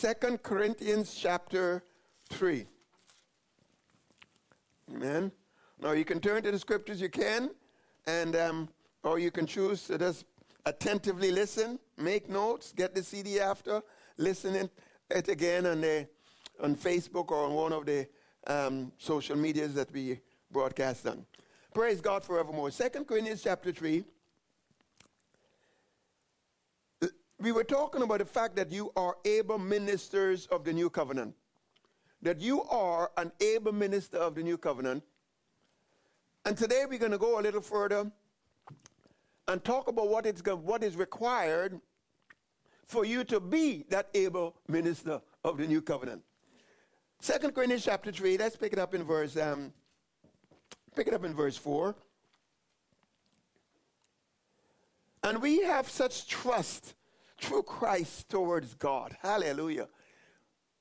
Second Corinthians chapter 3. Amen. Now you can turn to the scriptures, you can, and um, or you can choose to just attentively listen, make notes, get the CD after, listen it again on the on Facebook or on one of the um, social medias that we broadcast on. Praise God forevermore. Second Corinthians chapter 3. We were talking about the fact that you are able ministers of the new covenant. That you are an able minister of the new covenant. And today we're going to go a little further and talk about what, it's, what is required for you to be that able minister of the new covenant. Second Corinthians chapter 3, let's pick it up in verse um, pick it up in verse 4. And we have such trust through Christ towards God. Hallelujah.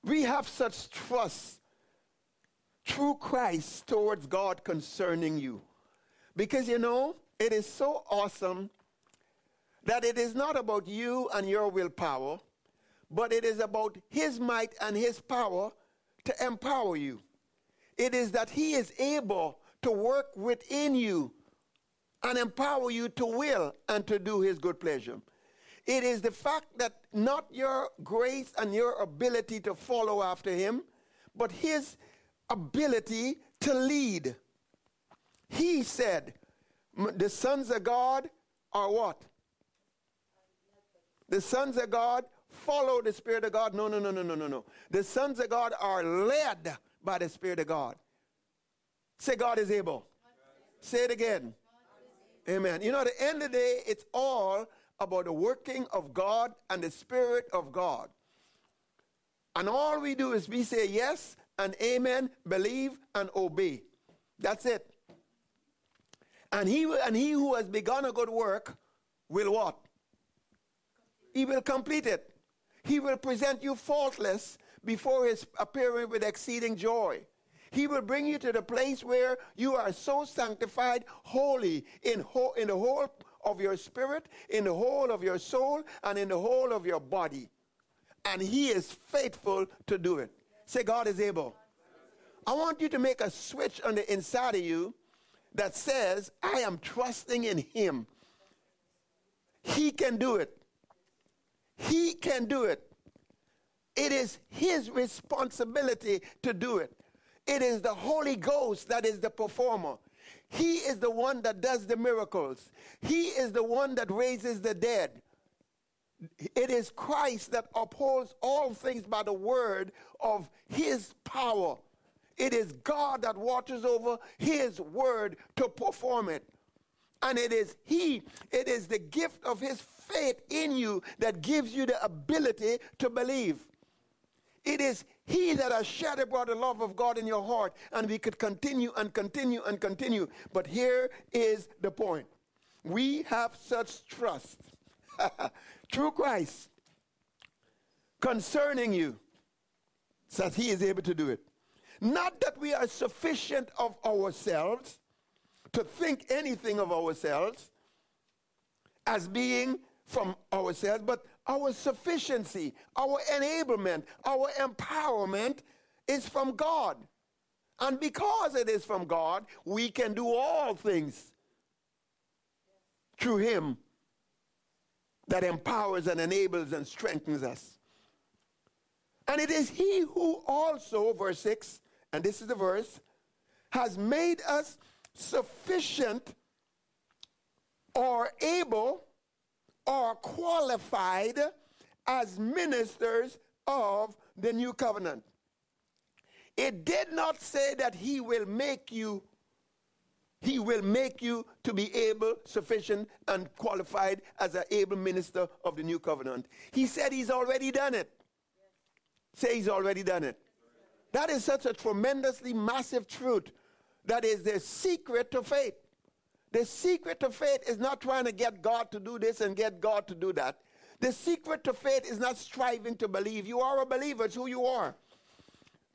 We have such trust through Christ towards God concerning you. Because you know, it is so awesome that it is not about you and your willpower, but it is about His might and His power to empower you. It is that He is able to work within you and empower you to will and to do His good pleasure. It is the fact that not your grace and your ability to follow after Him, but His ability to lead. He said, The sons of God are what? The sons of God follow the Spirit of God. No, no, no, no, no, no, no. The sons of God are led by the Spirit of God. Say, God is able. Say it again. Amen. You know, at the end of the day, it's all about the working of God and the Spirit of God. And all we do is we say yes and amen, believe and obey. That's it. And he, and he who has begun a good work will what? He will complete it. He will present you faultless before his appearing with exceeding joy. He will bring you to the place where you are so sanctified, holy in, ho- in the whole of your spirit, in the whole of your soul, and in the whole of your body. And he is faithful to do it. Say, God is able. I want you to make a switch on the inside of you that says, I am trusting in him. He can do it. He can do it. It is his responsibility to do it. It is the Holy Ghost that is the performer. He is the one that does the miracles. He is the one that raises the dead. It is Christ that upholds all things by the word of his power. It is God that watches over his word to perform it. And it is he, it is the gift of his faith in you that gives you the ability to believe. It is He that has shed abroad the love of God in your heart, and we could continue and continue and continue. But here is the point we have such trust through Christ concerning you that He is able to do it. Not that we are sufficient of ourselves to think anything of ourselves as being from ourselves, but our sufficiency, our enablement, our empowerment is from God. And because it is from God, we can do all things through Him that empowers and enables and strengthens us. And it is He who also, verse 6, and this is the verse, has made us sufficient or able are qualified as ministers of the new covenant. It did not say that he will make you he will make you to be able, sufficient, and qualified as an able minister of the new covenant. He said he's already done it. Say he's already done it. That is such a tremendously massive truth. That is the secret to faith. The secret to faith is not trying to get God to do this and get God to do that. The secret to faith is not striving to believe. You are a believer, it's who you are.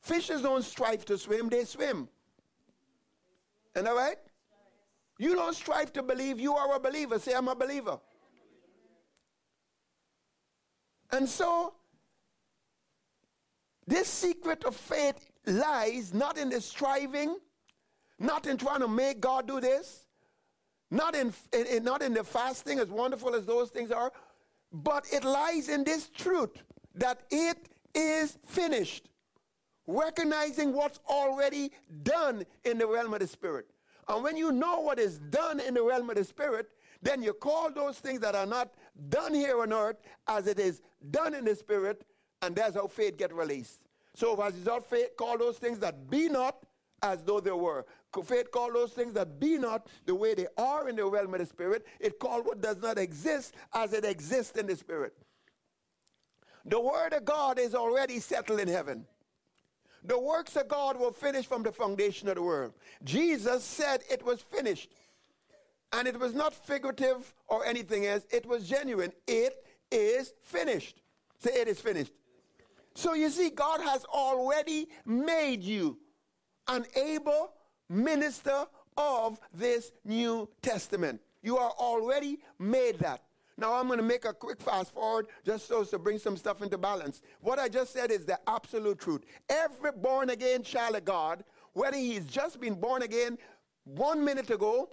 Fishes don't strive to swim, they swim. Isn't that right? You don't strive to believe, you are a believer. Say, I'm a believer. And so, This secret of faith lies not in the striving, not in trying to make God do this, not in, in, in, not in the fasting, as wonderful as those things are, but it lies in this truth that it is finished. Recognizing what's already done in the realm of the Spirit. And when you know what is done in the realm of the Spirit, then you call those things that are not done here on earth as it is done in the Spirit, and that's how faith get released. So as a result, faith call those things that be not as though they were. Faith call those things that be not the way they are in the realm of the Spirit. It call what does not exist as it exists in the Spirit. The Word of God is already settled in heaven. The works of God were finished from the foundation of the world. Jesus said it was finished. And it was not figurative or anything else, it was genuine. It is finished. Say, it is finished. So you see, God has already made you an able minister of this New Testament. You are already made that. Now I'm going to make a quick fast forward just so to bring some stuff into balance. What I just said is the absolute truth. Every born again child of God, whether he's just been born again one minute ago,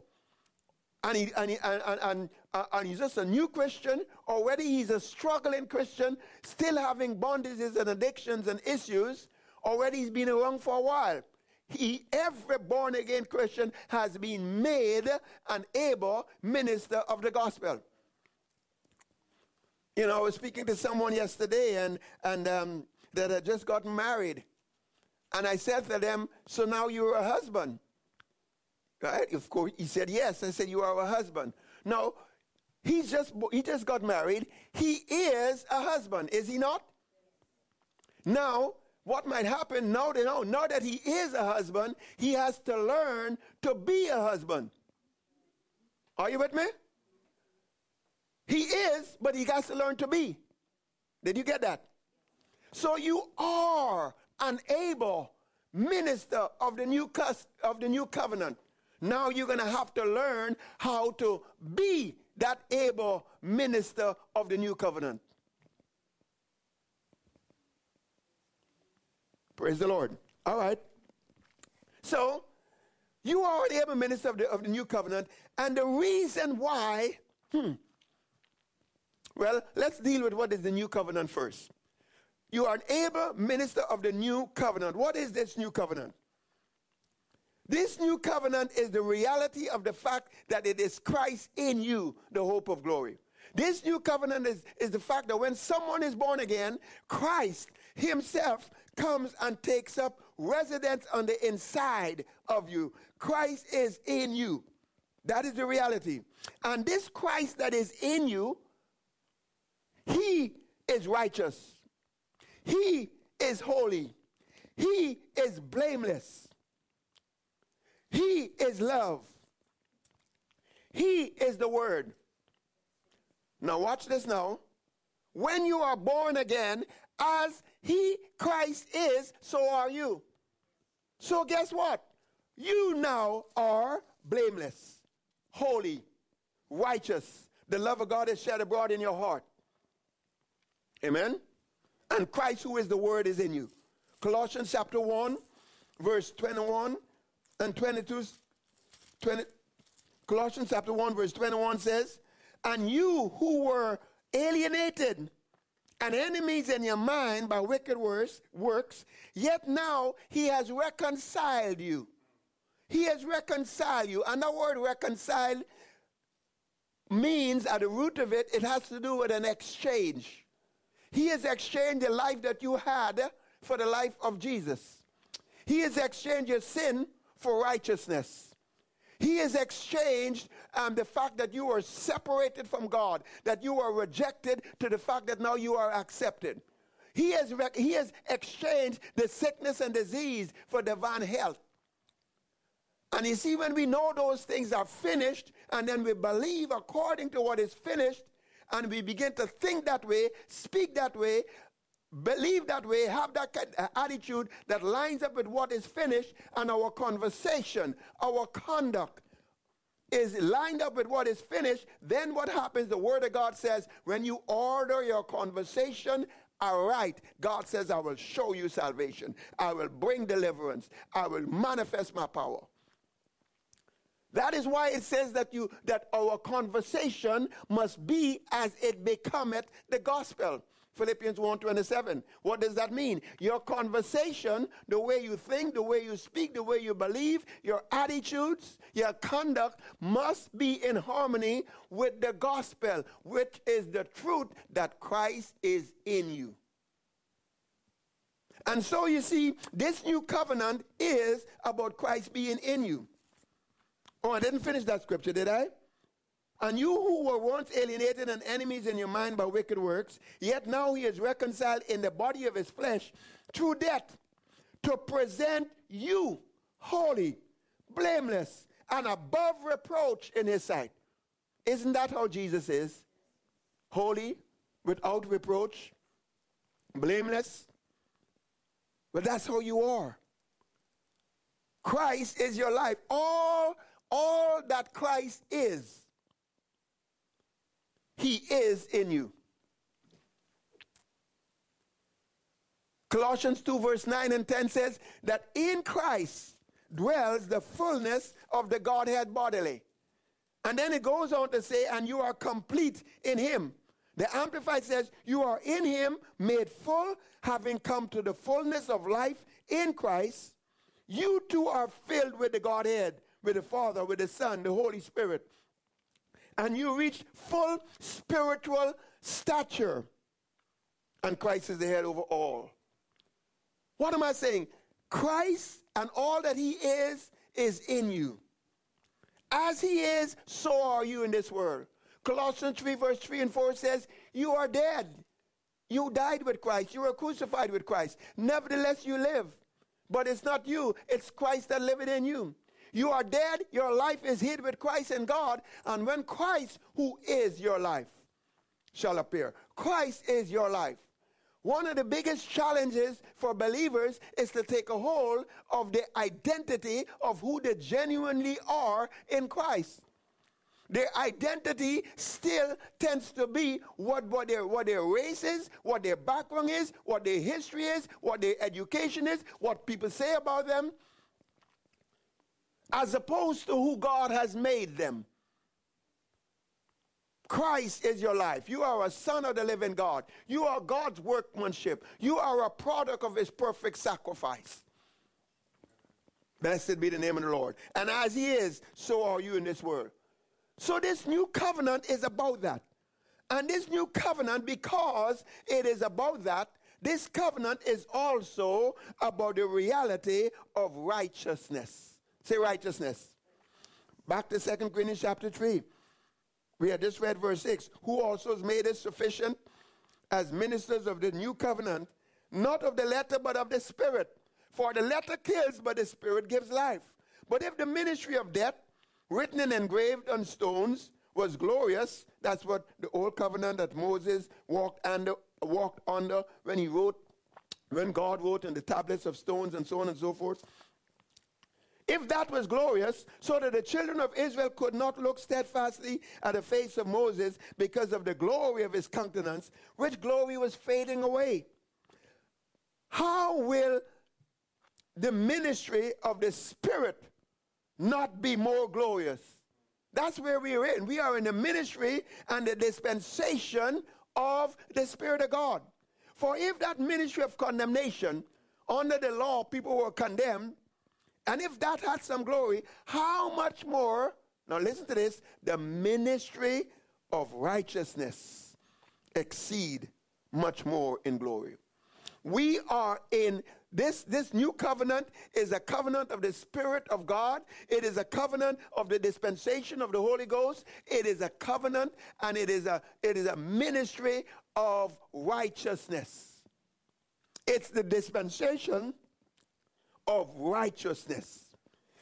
and, he, and, he, and, and, uh, and, he's just a new Christian, or whether he's a struggling Christian, still having bondages and addictions and issues, or whether he's been around for a while. He, every born again Christian has been made an able minister of the gospel. You know, I was speaking to someone yesterday and, and um, that had just gotten married. And I said to them, So now you're a husband. Right? Of course, he said, Yes. I said, You are a husband. No, he's just, he just got married. He is a husband, is he not? Now, what might happen now that, now, now that he is a husband, he has to learn to be a husband. Are you with me? He is, but he has to learn to be. Did you get that? So you are an able minister of the new of the new covenant. Now you're going to have to learn how to be that able minister of the new covenant. Praise the Lord. All right. So, you are the able minister of the, of the new covenant, and the reason why, hmm, well, let's deal with what is the new covenant first. You are an able minister of the new covenant. What is this new covenant? This new covenant is the reality of the fact that it is Christ in you, the hope of glory. This new covenant is, is the fact that when someone is born again, Christ himself comes and takes up residence on the inside of you. Christ is in you. That is the reality. And this Christ that is in you he is righteous. He is holy. He is blameless. He is love. He is the Word. Now, watch this now. When you are born again, as He, Christ, is, so are you. So, guess what? You now are blameless, holy, righteous. The love of God is shed abroad in your heart. Amen? And Christ, who is the Word, is in you. Colossians chapter 1, verse 21 and 22. 20, Colossians chapter 1, verse 21 says, And you who were alienated and enemies in your mind by wicked works, works, yet now he has reconciled you. He has reconciled you. And the word reconciled means, at the root of it, it has to do with an exchange. He has exchanged the life that you had for the life of Jesus. He has exchanged your sin for righteousness. He has exchanged um, the fact that you were separated from God, that you were rejected, to the fact that now you are accepted. He has, he has exchanged the sickness and disease for divine health. And you see, when we know those things are finished, and then we believe according to what is finished, and we begin to think that way, speak that way, believe that way, have that uh, attitude that lines up with what is finished, and our conversation, our conduct is lined up with what is finished, then what happens? The Word of God says, when you order your conversation are right, God says, I will show you salvation. I will bring deliverance. I will manifest my power. That is why it says that you that our conversation must be as it becometh the gospel. Philippians 1:27. What does that mean? Your conversation, the way you think, the way you speak, the way you believe, your attitudes, your conduct must be in harmony with the gospel, which is the truth that Christ is in you. And so you see, this new covenant is about Christ being in you. Oh, I didn't finish that scripture, did I? And you who were once alienated and enemies in your mind by wicked works, yet now he is reconciled in the body of his flesh through death to present you holy, blameless, and above reproach in his sight. Isn't that how Jesus is? Holy, without reproach, blameless. But that's how you are. Christ is your life. All, all that Christ is he is in you. Colossians 2, verse 9 and 10 says that in Christ dwells the fullness of the Godhead bodily. And then it goes on to say, and you are complete in Him. The Amplified says, You are in Him, made full, having come to the fullness of life in Christ. You too are filled with the Godhead, with the Father, with the Son, the Holy Spirit and you reach full spiritual stature. And Christ is the head over all. What am I saying? Christ and all that he is is in you. As he is, so are you in this world. Colossians 3, verse 3 and 4 says, You are dead. You died with Christ. You were crucified with Christ. Nevertheless, you live. But it's not you, it's Christ that liveth in you. You are dead, your life is hid with Christ in God, and when Christ, who is your life, shall appear, Christ is your life. One of the biggest challenges for believers is to take a hold of the identity of who they genuinely are in Christ. Their identity still tends to be what, what, their, what their race is, what their background is, what their history is, what their education is, what people say about them as opposed to who God has made them. Christ is your life. You are a son of the living God. You are God's workmanship. You are a product of his perfect sacrifice. Blessed be the name of the Lord. And as he is, so are you in this world. So this new covenant is about that. And this new covenant, because it is about that, this covenant is also about the reality of righteousness. Say righteousness. Back to 2 Corinthians chapter 3. We had just read verse 6. Who also has made us sufficient as ministers of the new covenant, not of the letter, but of the spirit. For the letter kills, but the spirit gives life. But if the ministry of death, written and engraved on stones, was glorious, that's what the old covenant that Moses walked under, walked under when he wrote, when God wrote on the tablets of stones and so on and so forth. If that was glorious, so that the children of Israel could not look steadfastly at the face of Moses because of the glory of his countenance, which glory was fading away. How will the ministry of the Spirit not be more glorious? That's where we are in. We are in the ministry and the dispensation of the Spirit of God. For if that ministry of condemnation, under the law, people were condemned, and if that had some glory, how much more, now listen to this, the ministry of righteousness exceed much more in glory. We are in this this new covenant is a covenant of the spirit of God. It is a covenant of the dispensation of the Holy Ghost. It is a covenant and it is a it is a ministry of righteousness. It's the dispensation of righteousness.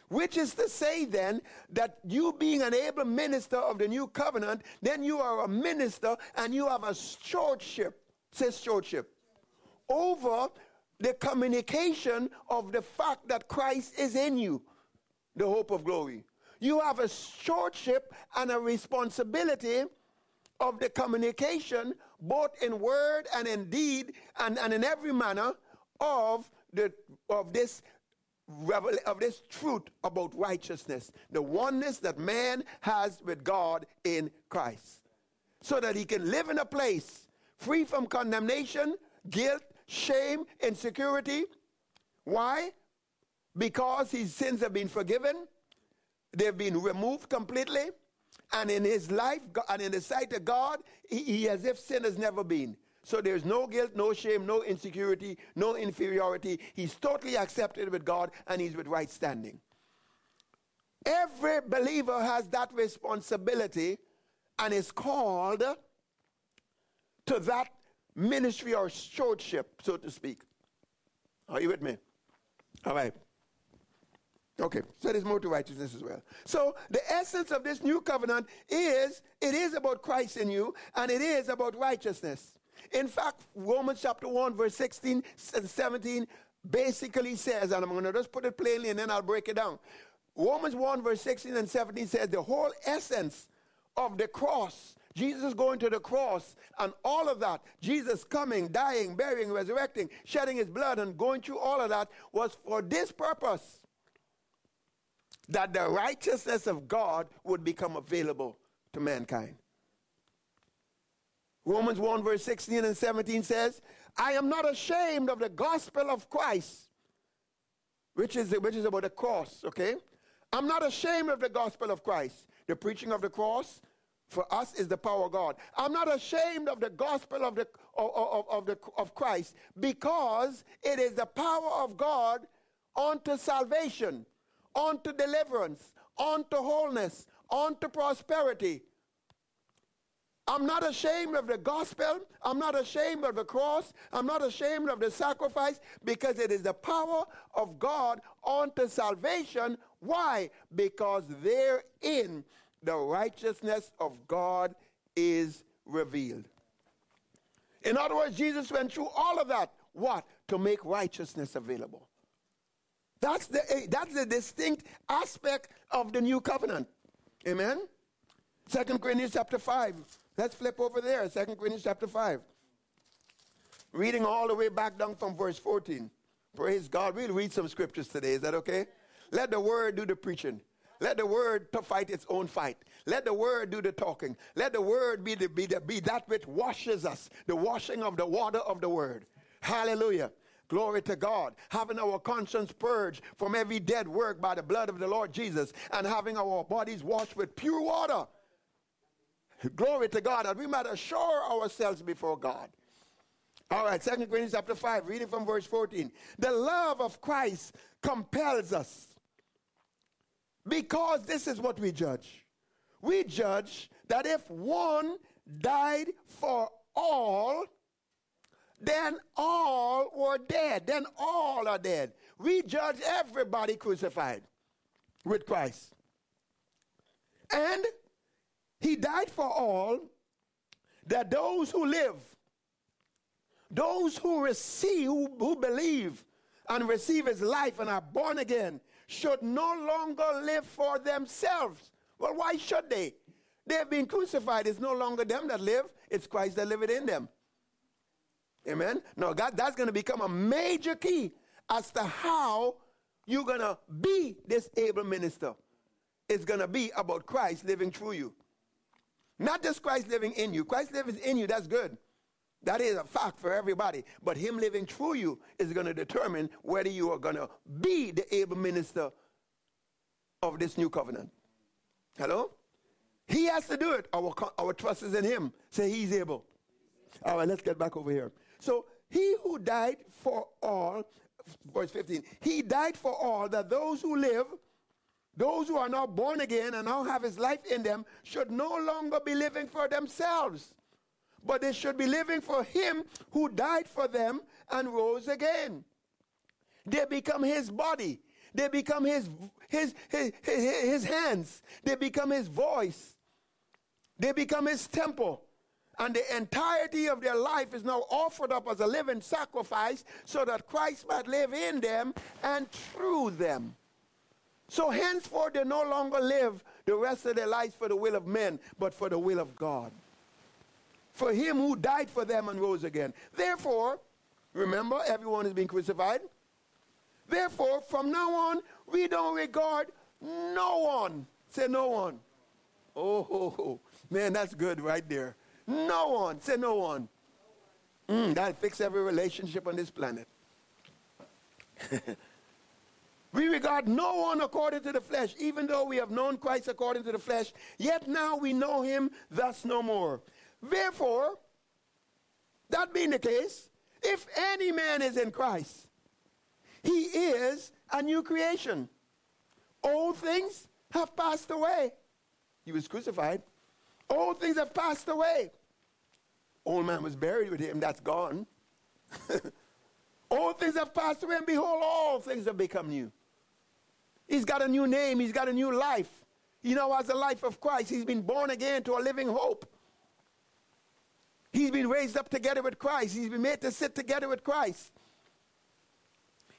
Which is to say, then, that you being an able minister of the new covenant, then you are a minister and you have a stewardship, says stewardship, over the communication of the fact that Christ is in you, the hope of glory. You have a stewardship and a responsibility of the communication both in word and in deed and, and in every manner of, the, of this of this truth about righteousness, the oneness that man has with God in Christ, so that he can live in a place free from condemnation, guilt, shame, insecurity. Why? Because his sins have been forgiven, they've been removed completely, and in his life and in the sight of God, he, he as if sin has never been. So there's no guilt, no shame, no insecurity, no inferiority. He's totally accepted with God and he's with right standing. Every believer has that responsibility and is called to that ministry or stewardship, so to speak. Are you with me? All right. Okay, so there's more to righteousness as well. So the essence of this new covenant is it is about Christ in you and it is about righteousness. In fact, Romans chapter 1, verse 16 and 17 basically says, and I'm going to just put it plainly and then I'll break it down. Romans 1, verse 16 and 17 says the whole essence of the cross, Jesus going to the cross and all of that, Jesus coming, dying, burying, resurrecting, shedding his blood, and going through all of that was for this purpose that the righteousness of God would become available to mankind. Romans 1, verse 16 and 17 says, I am not ashamed of the gospel of Christ, which is, which is about the cross, okay? I'm not ashamed of the gospel of Christ. The preaching of the cross for us is the power of God. I'm not ashamed of the gospel of, the, of, of, of, the, of Christ because it is the power of God unto salvation, unto deliverance, unto wholeness, unto prosperity, I'm not ashamed of the gospel. I'm not ashamed of the cross. I'm not ashamed of the sacrifice because it is the power of God unto salvation. Why? Because therein the righteousness of God is revealed. In other words, Jesus went through all of that. What? To make righteousness available. That's the, eh, that's the distinct aspect of the new covenant. Amen? Second Corinthians chapter 5 Let's flip over there, 2 Corinthians chapter 5. Reading all the way back down from verse 14. Praise God. We'll read some scriptures today. Is that okay? Let the word do the preaching. Let the word to fight its own fight. Let the word do the talking. Let the word be, the, be, the, be that which washes us, the washing of the water of the word. Hallelujah. Glory to God. Having our conscience purged from every dead work by the blood of the Lord Jesus and having our bodies washed with pure water Glory to God that we might assure ourselves before God. All right, Second Corinthians chapter 5, reading from verse 14. The love of Christ compels us because this is what we judge. We judge that if one died for all, then all were dead. Then all are dead. We judge everybody crucified with Christ. And he died for all that those who live, those who receive, who, believe and receive his life and are born again, should no longer live for themselves. Well, why should they? They have been crucified. It's no longer them that live, it's Christ that liveth in them. Amen? Now, God, that's going to become a major key as to how you're going to be this able minister. It's going to be about Christ living through you. Not just Christ living in you. Christ living in you, that's good. That is a fact for everybody. But Him living through you is going to determine whether you are going to be the able minister of this new covenant. Hello? He has to do it. Our, our trust is in Him. Say He's able. All right, let's get back over here. So, He who died for all, verse 15, He died for all that those who live those who are now born again and now have his life in them should no longer be living for themselves, but they should be living for him who died for them and rose again. They become his body. They become his, his, his, his, his hands. They become his voice. They become his temple and the entirety of their life is now offered up as a living sacrifice so that Christ might live in them and through them. So henceforth they no longer live the rest of their lives for the will of men, but for the will of God. for him who died for them and rose again. Therefore, remember, everyone is being crucified. Therefore, from now on, we don't regard no one. Say no one. Oh, man, that's good right there. No one. Say no one. Mm, that fix every relationship on this planet. we regard no one according to the flesh, even though we have known Christ according to the flesh, yet now we know him thus no more. Therefore, that being the case, if any man is in Christ, he is a new creation. Old things have passed away. He was crucified. Old things have passed away. Old man was buried with him, that's gone. All things have passed away, and behold, all things have become new. He's got a new name, he's got a new life. He now has the life of Christ. He's been born again to a living hope. He's been raised up together with Christ. He's been made to sit together with Christ.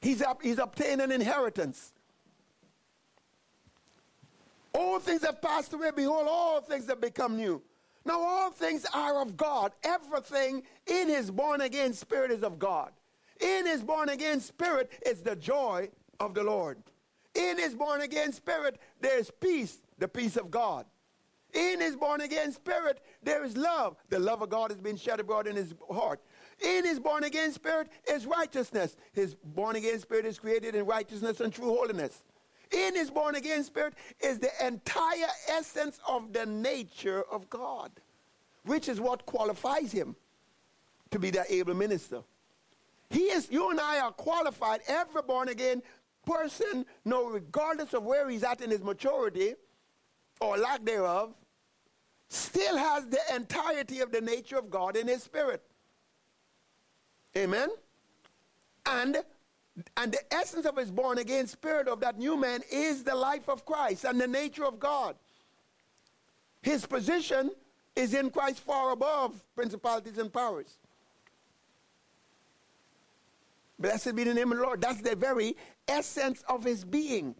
He's, up, he's obtained an inheritance. All things have passed away. Behold, all things have become new. Now, all things are of God. Everything in his born again spirit is of God. In his born again spirit is the joy of the Lord. In his born again spirit, there's peace, the peace of God. In his born again spirit, there is love. The love of God has been shed abroad in his heart. In his born again spirit is righteousness. His born again spirit is created in righteousness and true holiness. In his born again spirit is the entire essence of the nature of God, which is what qualifies him to be that able minister. He is, you and I are qualified, every born again person, no, regardless of where he's at in his maturity or lack thereof, still has the entirety of the nature of God in his spirit. Amen? And and the essence of his born again spirit of that new man is the life of Christ and the nature of God. His position is in Christ far above principalities and powers. Blessed be the name of the Lord. That's the very essence of his being.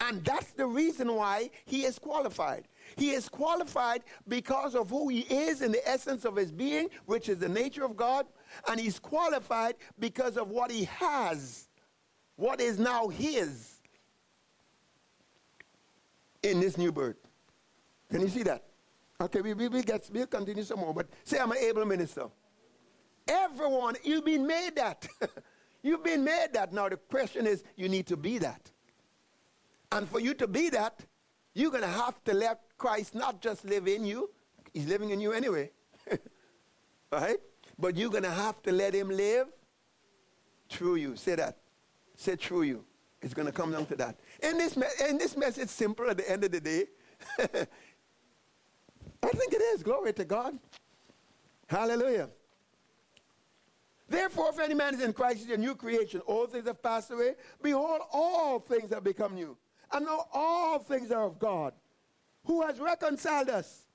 And that's the reason why he is qualified. He is qualified because of who he is in the essence of his being, which is the nature of God. And he's qualified because of what he has, what is now his in this new birth. Can you see that? Okay, we, we, we get, we'll continue some more, but say I'm an able minister. Everyone, you've been made that. you've been made that. Now the question is, you need to be that. And for you to be that, you're going to have to let Christ not just live in you, He's living in you anyway. right? But you're going to have to let Him live through you. Say that. Say through you. It's going to come down to that. In this, me- in this message, simple at the end of the day. I think it is. Glory to God. Hallelujah. Therefore, if any man is in Christ, he's a new creation. All things have passed away. Behold, all things have become new. And now all things are of God, who has reconciled us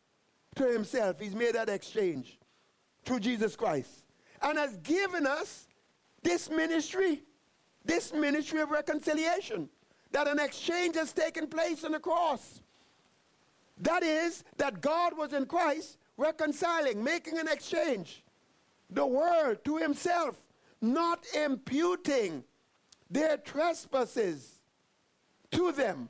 to himself. He's made that exchange through Jesus Christ and has given us this ministry, this ministry of reconciliation, that an exchange has taken place on the cross. That is, that God was in Christ reconciling, making an exchange, the world to himself, not imputing their trespasses to them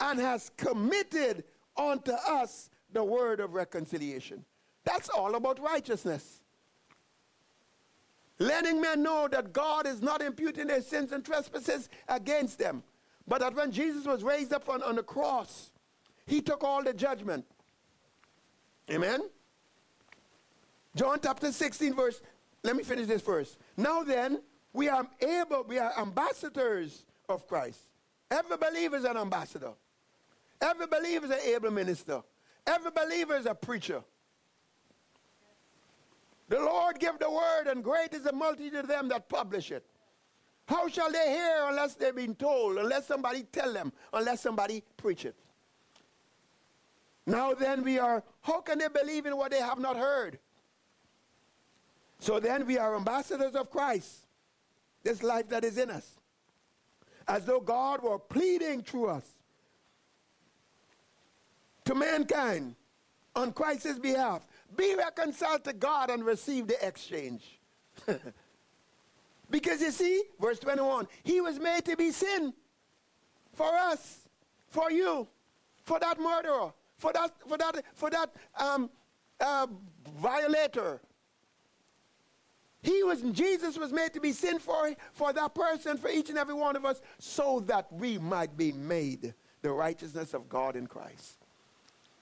and has committed unto us the word of reconciliation. That's all about righteousness. Letting men know that God is not imputing their sins and trespasses against them, but that when Jesus was raised up on, on the cross, he took all the judgment. Amen? John chapter 16, verse, let me finish this first. Now then, we are able, we are ambassadors of Christ. Every believer is an ambassador. Every believer is an able minister. Every believer is a preacher. The Lord give the word, and great is the multitude of them that publish it. How shall they hear unless they've been told, unless somebody tell them, unless somebody preach it? Now then we are, how can they believe in what they have not heard? So then we are ambassadors of Christ, this life that is in us as though God were pleading through us to mankind on Christ's behalf. be reconciled to God and receive the exchange. because you see, verse 21, he was made to be sin for us, for you, for that murderer, for that, for that, for that um, uh, violator. He was, Jesus was made to be sin for, for that person, for each and every one of us, so that we might be made the righteousness of God in Christ.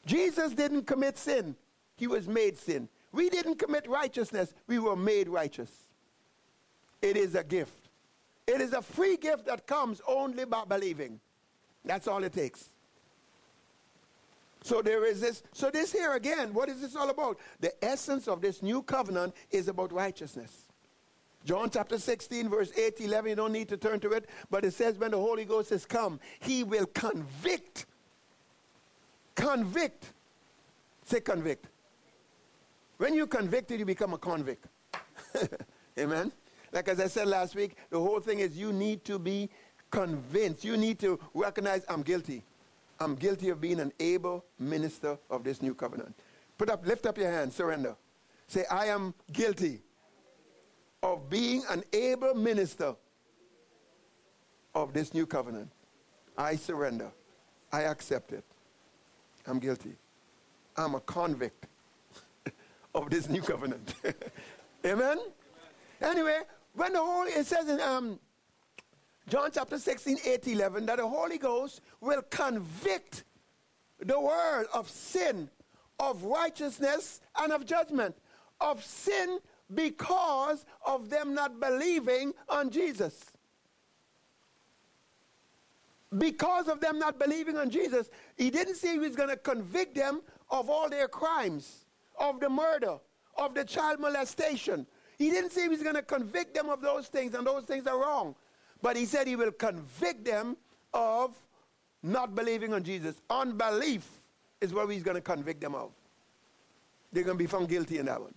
Jesus didn't commit sin, he was made sin. We didn't commit righteousness, we were made righteous. It is a gift. It is a free gift that comes only by believing. That's all it takes. So there is this. So this here again, what is this all about? The essence of this new covenant is about righteousness. John chapter 16, verse 8 11, you don't need to turn to it, but it says, when the Holy Ghost has come, he will convict. Convict. Say convict. When you're convicted, you become a convict. Amen. Like as I said last week, the whole thing is you need to be convinced. You need to recognize I'm guilty. I'm guilty of being an able minister of this new covenant. Put up, lift up your hand, surrender. Say, I am guilty of being an able minister of this new covenant. I surrender. I accept it. I'm guilty. I'm a convict of this new covenant. Amen? Amen? Anyway, when the Holy, it says in um, John chapter 16, 8, 11, that the Holy Ghost will convict the world of sin, of righteousness, and of judgment. Of sin because of them not believing on Jesus. Because of them not believing on Jesus, he didn't say he was going to convict them of all their crimes, of the murder, of the child molestation. He didn't say he was going to convict them of those things, and those things are wrong. But he said he will convict them of not believing on Jesus. Unbelief is what he's going to convict them of. They're going to be found guilty in that one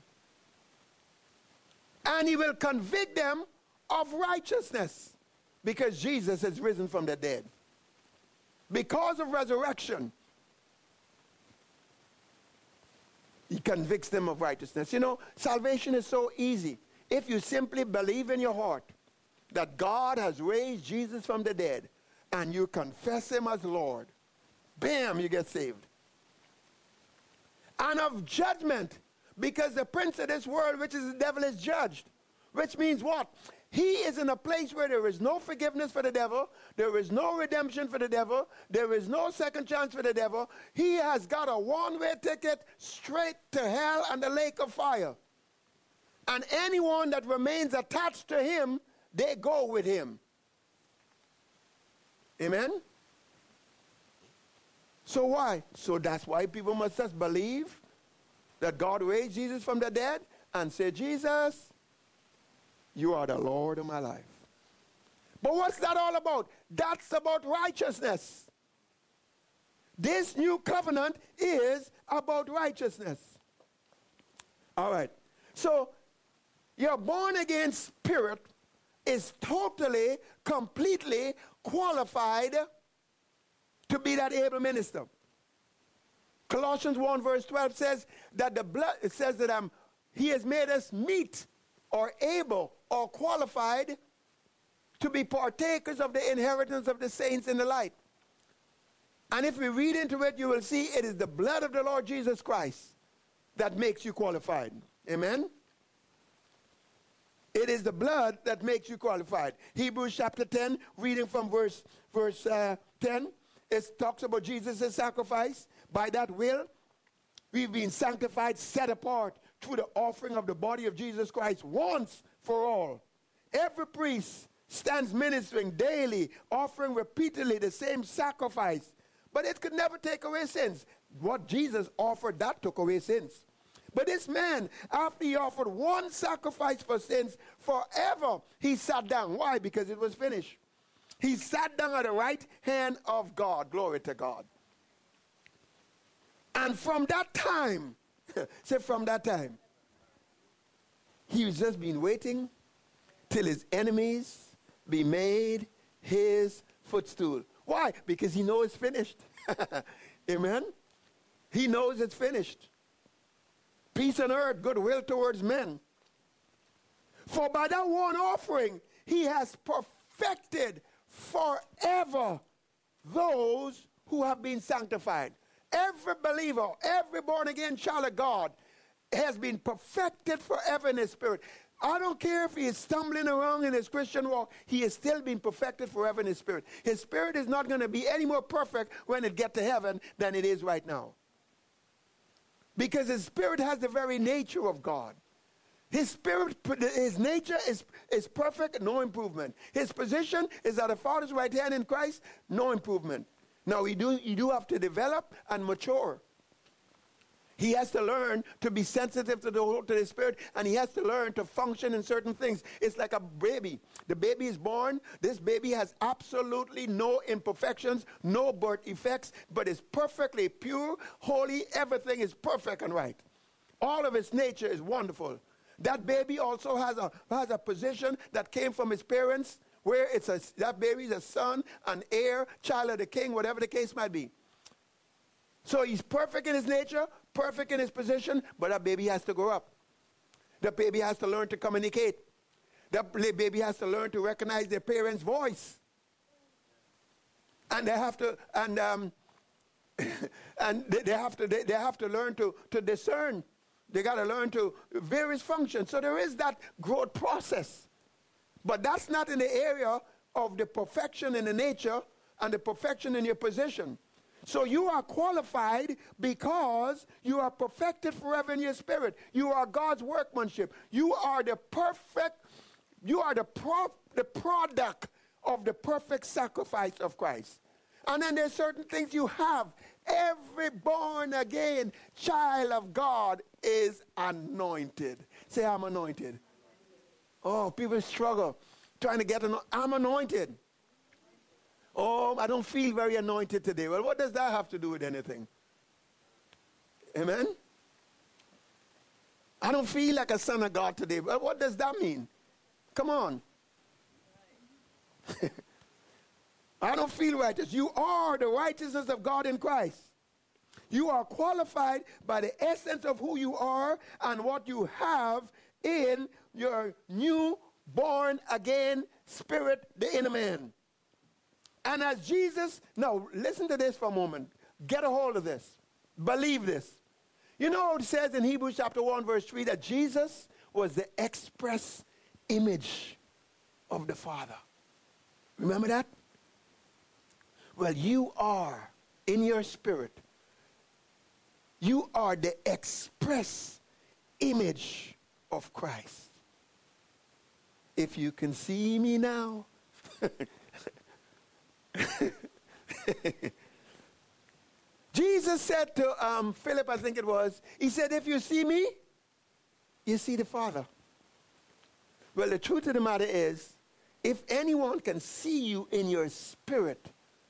and he will convict them of righteousness because Jesus has risen from the dead. Because of resurrection, he convicts them of righteousness. You know, salvation is so easy. If you simply believe in your heart that God has raised Jesus from the dead and you confess him as Lord, bam, you get saved. And of judgment, because the prince of this world, which is the devil, is judged. Which means what? He is in a place where there is no forgiveness for the devil, there is no redemption for the devil, there is no second chance for the devil. He has got a one way ticket straight to hell and the lake of fire. And anyone that remains attached to him, they go with him. Amen? So why? So that's why people must just believe that God raised Jesus from the dead and say, Jesus, you are the Lord of my life. But what's that all about? That's about righteousness. This new covenant is about righteousness. All right. So, your born again spirit is totally, completely qualified to be that able minister. Colossians 1 verse 12 says that the blood, it says that um, he has made us meet or able or qualified to be partakers of the inheritance of the saints in the light. And if we read into it, you will see it is the blood of the Lord Jesus Christ that makes you qualified. Amen? It is the blood that makes you qualified. Hebrews chapter 10, reading from verse, verse uh, 10, it talks about Jesus' sacrifice by that will, we've been sanctified, set apart through the offering of the body of Jesus Christ once for all. Every priest stands ministering daily, offering repeatedly the same sacrifice, but it could never take away sins. What Jesus offered, that took away sins. But this man, after he offered one sacrifice for sins forever, he sat down. Why? Because it was finished. He sat down at the right hand of God. Glory to God. And from that time, say from that time, he's just been waiting till his enemies be made his footstool. Why? Because he knows it's finished. Amen? He knows it's finished. Peace on earth, goodwill towards men. For by that one offering, he has perfected forever those who have been sanctified. Every believer, every born again child of God has been perfected forever in his spirit. I don't care if he is stumbling around in his Christian walk, he is still being perfected forever in his spirit. His spirit is not going to be any more perfect when it gets to heaven than it is right now. Because his spirit has the very nature of God. His spirit, his nature is, is perfect, no improvement. His position is at the Father's right hand in Christ, no improvement. Now, you do, you do have to develop and mature. He has to learn to be sensitive to the, to the Spirit, and he has to learn to function in certain things. It's like a baby. The baby is born. This baby has absolutely no imperfections, no birth effects, but is perfectly pure, holy. Everything is perfect and right. All of its nature is wonderful. That baby also has a, has a position that came from his parents, where it's a, that baby is a son, an heir, child of the king, whatever the case might be. So he's perfect in his nature, perfect in his position, but that baby has to grow up. The baby has to learn to communicate. The baby has to learn to recognize their parents' voice. And they have to, and, um, and they, they, have to, they, they have to learn to, to discern. They got to learn to various functions. So there is that growth process. But that's not in the area of the perfection in the nature and the perfection in your position. So you are qualified because you are perfected forever in your spirit. You are God's workmanship. You are the perfect, you are the, pro, the product of the perfect sacrifice of Christ. And then there's certain things you have. Every born again child of God is anointed. Say, I'm anointed. Oh, people struggle trying to get an. I'm anointed. Oh, I don't feel very anointed today. Well, what does that have to do with anything? Amen? I don't feel like a son of God today. Well, what does that mean? Come on. I don't feel righteous. You are the righteousness of God in Christ. You are qualified by the essence of who you are and what you have in your new born again spirit, the inner man. And as Jesus, now listen to this for a moment. Get a hold of this. Believe this. You know it says in Hebrews chapter 1, verse 3 that Jesus was the express image of the Father. Remember that? Well, you are in your spirit, you are the express image of Christ. If you can see me now, Jesus said to um, Philip, I think it was, he said, If you see me, you see the Father. Well, the truth of the matter is, if anyone can see you in your spirit,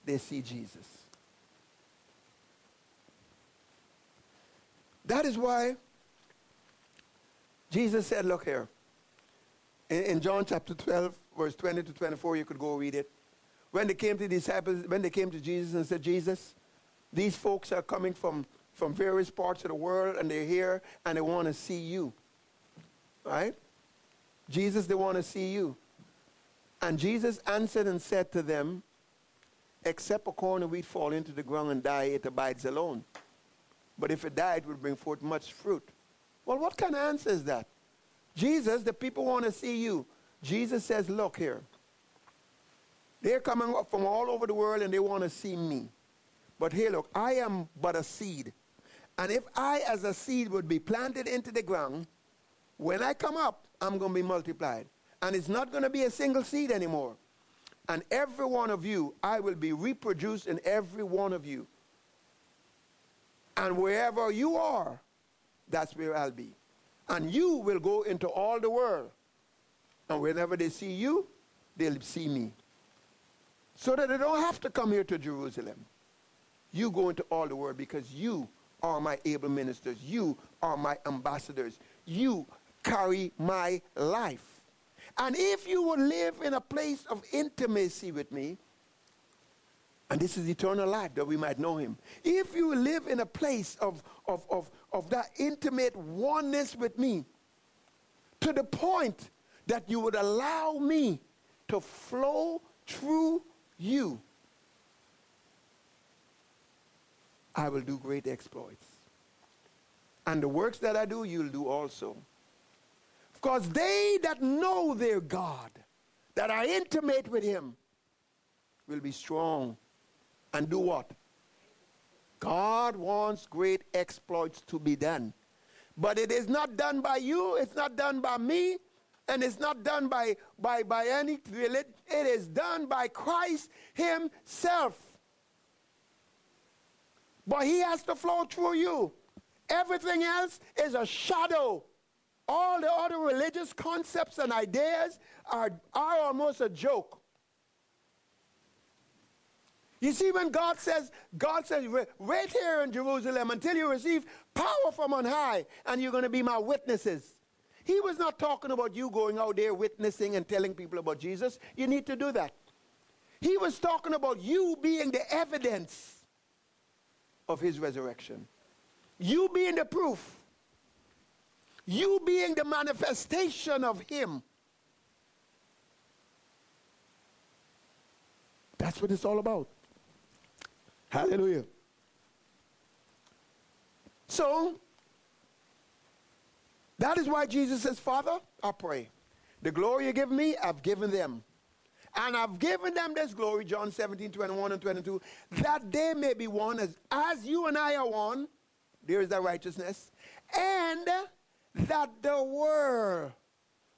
they see Jesus. That is why Jesus said, Look here. In, in John chapter 12, verse 20 to 24, you could go read it when they came to disciples, when they came to Jesus and said, Jesus, these folks are coming from, from various parts of the world and they're here and they want to see you. Right? Jesus, they want to see you. And Jesus answered and said to them, Except a corn of wheat fall into the ground and die, it abides alone. But if it died, it would bring forth much fruit. Well, what kind of answer is that? Jesus, the people want to see you. Jesus says, Look here. They're coming up from all over the world and they want to see me. But here, look, I am but a seed. And if I, as a seed, would be planted into the ground, when I come up, I'm going to be multiplied. And it's not going to be a single seed anymore. And every one of you, I will be reproduced in every one of you. And wherever you are, that's where I'll be. And you will go into all the world. And whenever they see you, they'll see me so that they don't have to come here to Jerusalem. You go into all the world because you are my able ministers. You are my ambassadors. You carry my life. And if you will live in a place of intimacy with me, And this is eternal life that we might know him. If you live in a place of, of, of, of that intimate oneness with me, to the point that you would allow me to flow through you, I will do great exploits. And the works that I do, you'll do also. Because they that know their God, that are intimate with Him, will be strong and do what? God wants great exploits to be done. But it is not done by you, it's not done by me, and it's not done by, by, by any. It is done by Christ Himself. But He has to flow through you. Everything else is a shadow. All the other religious concepts and ideas are, are almost a joke. You see, when God says, God says, wait here in Jerusalem until you receive power from on high, and you're going to be my witnesses. He was not talking about you going out there witnessing and telling people about Jesus. You need to do that. He was talking about you being the evidence of his resurrection. You being the proof. You being the manifestation of him. That's what it's all about. Hallelujah. So, that is why Jesus says, Father, I pray. The glory you give me, I've given them. And I've given them this glory, John 17, 21 and 22, that they may be one as, as you and I are one. There is that righteousness. And that the world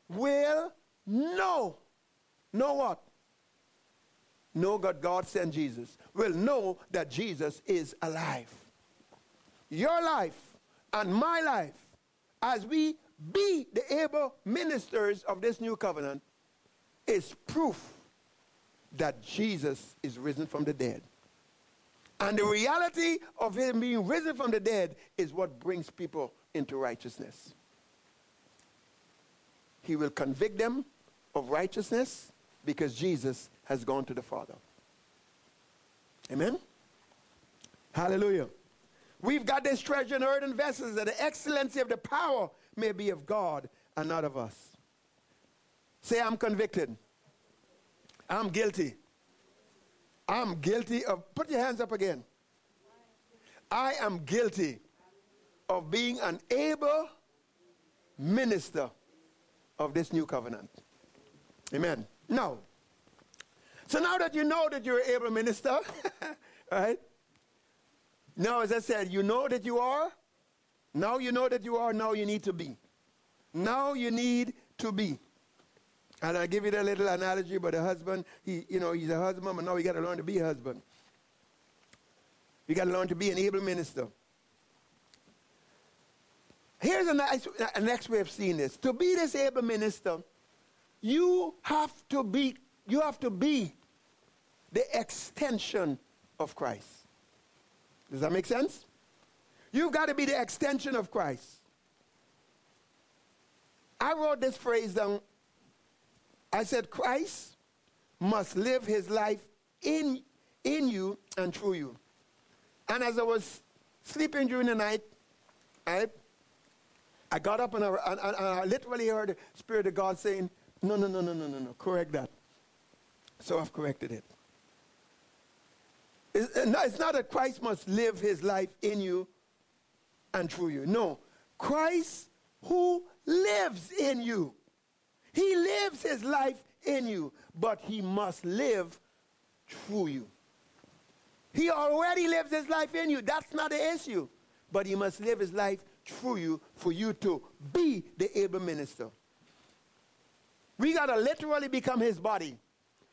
will know. Know what? Know that God sent Jesus will know that Jesus is alive. Your life and my life, as we be the able ministers of this new covenant, is proof that Jesus is risen from the dead. And the reality of him being risen from the dead is what brings people into righteousness. He will convict them of righteousness because Jesus has gone to the Father. Amen? Hallelujah. We've got this treasure in earthen vessels that the excellency of the power may be of God and not of us. Say, I'm convicted. I'm guilty. I'm guilty of, put your hands up again. I am guilty of being an able minister of this new covenant. Amen. Now, so now that you know that you're able minister, right? Now, as I said, you know that you are. Now you know that you are. Now you need to be. Now you need to be. And I give you that little analogy about a husband. He, you know, he's a husband, but now you got to learn to be a husband. You got to learn to be an able minister. Here's a, nice, a next way of seeing this. To be this able minister, you have to be you have to be the extension of Christ. Does that make sense? You've got to be the extension of Christ. I wrote this phrase down. I said, Christ must live his life in, in you and through you. And as I was sleeping during the night, I, I got up and I, and, and I literally heard the Spirit of God saying, No, no, no, no, no, no, no, correct that. So I've corrected it. It's not that Christ must live his life in you and through you. No. Christ who lives in you. He lives his life in you, but he must live through you. He already lives his life in you. That's not the issue. But he must live his life through you for you to be the able minister. We got to literally become his body.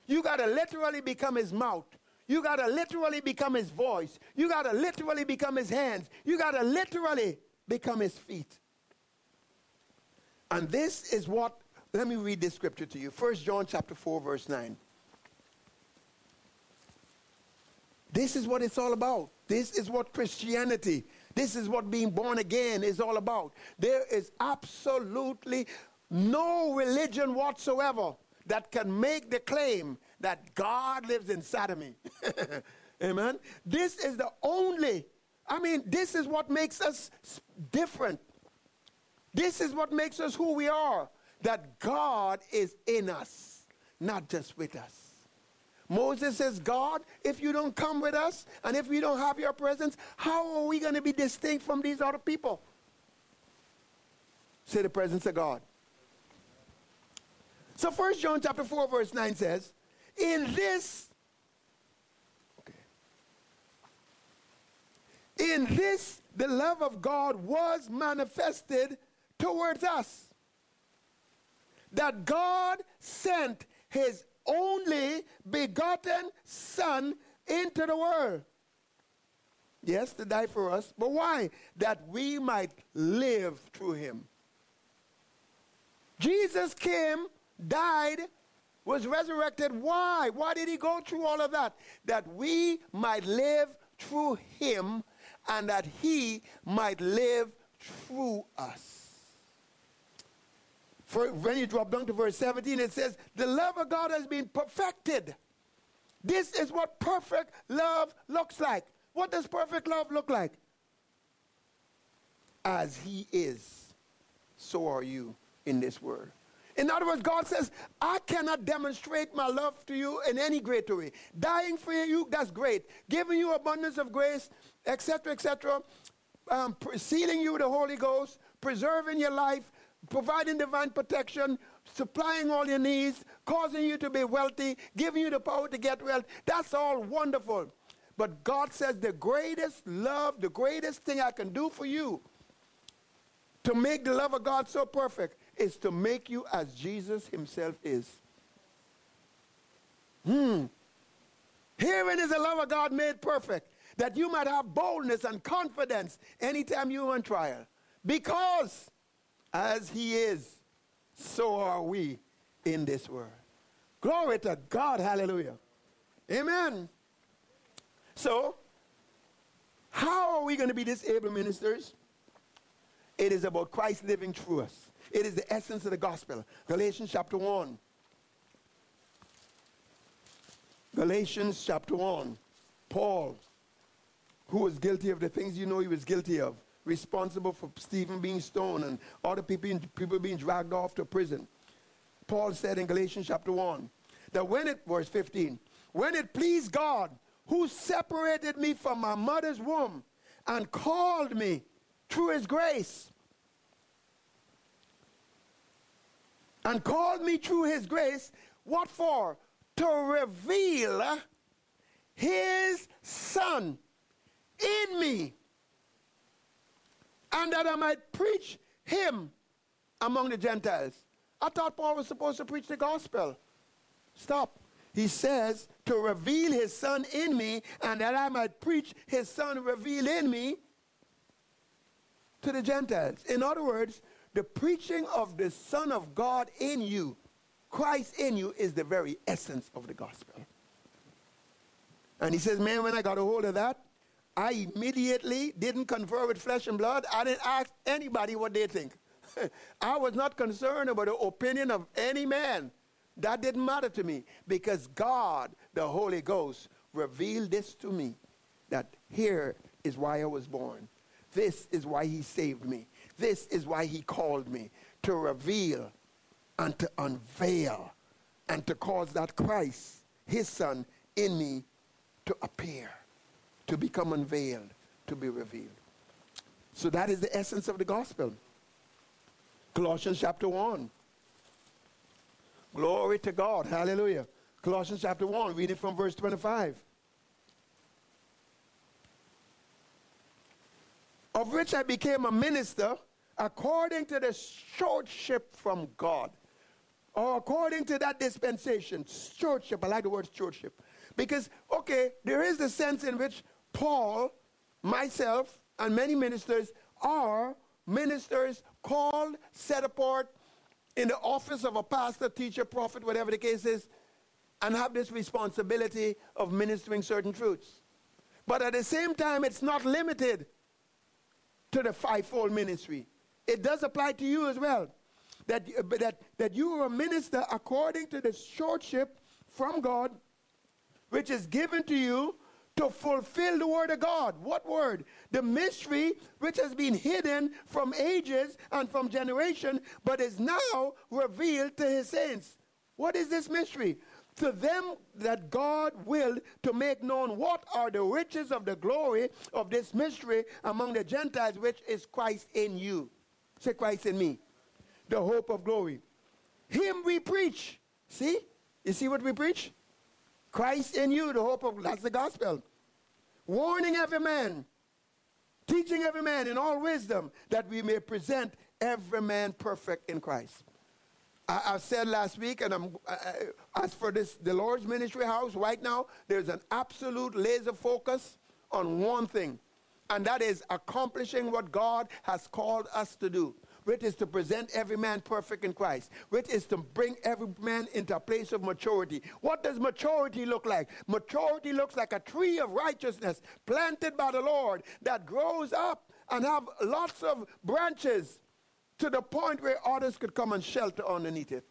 You got to literally become his mouth. You got to literally become his voice. You got to literally become his hands. You got to literally become his feet. And this is what, let me read this scripture to you. First John chapter 4, verse 9. This is what it's all about. This is what Christianity, this is what being born again is all about. There is absolutely no religion whatsoever that can make the claim that God lives inside of me. Amen. This is the only, I mean, this is what makes us different. This is what makes us who we are. That God is in us, not just with us. Moses says, God, if you don't come with us and if we don't have your presence, how are we going to be distinct from these other people? Say the presence of God. So First John chapter 4, verse 9 says, In this, okay, in this the love of God was manifested towards us. That God sent his only begotten Son into the world. Yes, to die for us, but why? That we might live through him. Jesus came, died, was resurrected. Why? Why did he go through all of that? That we might live through him and that he might live through us. For when you drop down to verse 17, it says, The love of God has been perfected. This is what perfect love looks like. What does perfect love look like? As He is, so are you in this world. In other words, God says, I cannot demonstrate my love to you in any greater way. Dying for you, that's great. Giving you abundance of grace, etc., etc., um, sealing you with the Holy Ghost, preserving your life, providing divine protection, supplying all your needs, causing you to be wealthy, giving you the power to get wealth. That's all wonderful. But God says the greatest love, the greatest thing I can do for you to make the love of God so perfect is to make you as Jesus himself is. Hmm. Herein is the love of God made perfect, that you might have boldness and confidence anytime you're on trial. Because as he is, so are we in this world. Glory to God. Hallelujah. Amen. So, how are we going to be disabled ministers? It is about Christ living through us. It is the essence of the gospel. Galatians chapter 1. Galatians chapter 1. Paul, who was guilty of the things you know he was guilty of, responsible for Stephen being stoned and other people, people being dragged off to prison. Paul said in Galatians chapter 1 that when it, verse 15, when it pleased God who separated me from my mother's womb and called me through his grace, and called me through his grace, what for? To reveal his son in me and that I might preach him among the Gentiles. I thought Paul was supposed to preach the gospel. Stop. He says to reveal his son in me and that I might preach his son revealed in me to the Gentiles. In other words, the preaching of the Son of God in you, Christ in you, is the very essence of the gospel. And he says, man, when I got a hold of that, I immediately didn't confer with flesh and blood. I didn't ask anybody what they think. I was not concerned about the opinion of any man. That didn't matter to me because God, the Holy Ghost, revealed this to me that here is why I was born. This is why He saved me. This is why He called me to reveal and to unveil and to cause that Christ, His Son, in me to appear to become unveiled, to be revealed. So that is the essence of the gospel. Colossians chapter 1. Glory to God. Hallelujah. Colossians chapter 1, reading from verse 25. Of which I became a minister according to the stewardship from God. Or according to that dispensation. Stewardship. I like the word stewardship. Because, okay, there is the sense in which Paul, myself, and many ministers are ministers called, set apart in the office of a pastor, teacher, prophet, whatever the case is, and have this responsibility of ministering certain truths. But at the same time, it's not limited to the fivefold ministry. It does apply to you as well. That, uh, that, that you are a minister according to the stewardship from God, which is given to you to fulfill the word of God. What word? The mystery which has been hidden from ages and from generation, but is now revealed to his saints. What is this mystery? To them that God willed to make known what are the riches of the glory of this mystery among the Gentiles, which is Christ in you. Say Christ in me. The hope of glory. Him we preach. See? You see what we preach? Christ in you, the hope of that's the gospel. Warning every man, teaching every man in all wisdom, that we may present every man perfect in Christ. I, I said last week, and I'm, I, as for this, the Lord's ministry house, right now, there's an absolute laser focus on one thing, and that is accomplishing what God has called us to do which is to present every man perfect in Christ, which is to bring every man into a place of maturity. What does maturity look like? Maturity looks like a tree of righteousness planted by the Lord that grows up and have lots of branches to the point where others could come and shelter underneath it.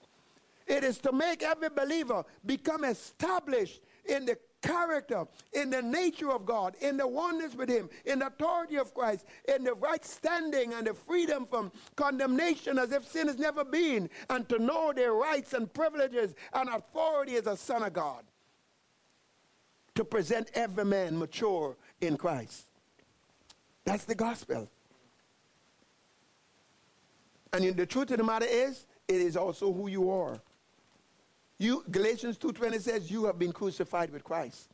It is to make every believer become established in the character, in the nature of God, in the oneness with Him, in the authority of Christ, in the right standing and the freedom from condemnation as if sin has never been, and to know their rights and privileges and authority as a son of God. To present every man mature in Christ. That's the gospel. And the truth of the matter is, it is also who you are. You, Galatians 2.20 says, you have been crucified with Christ.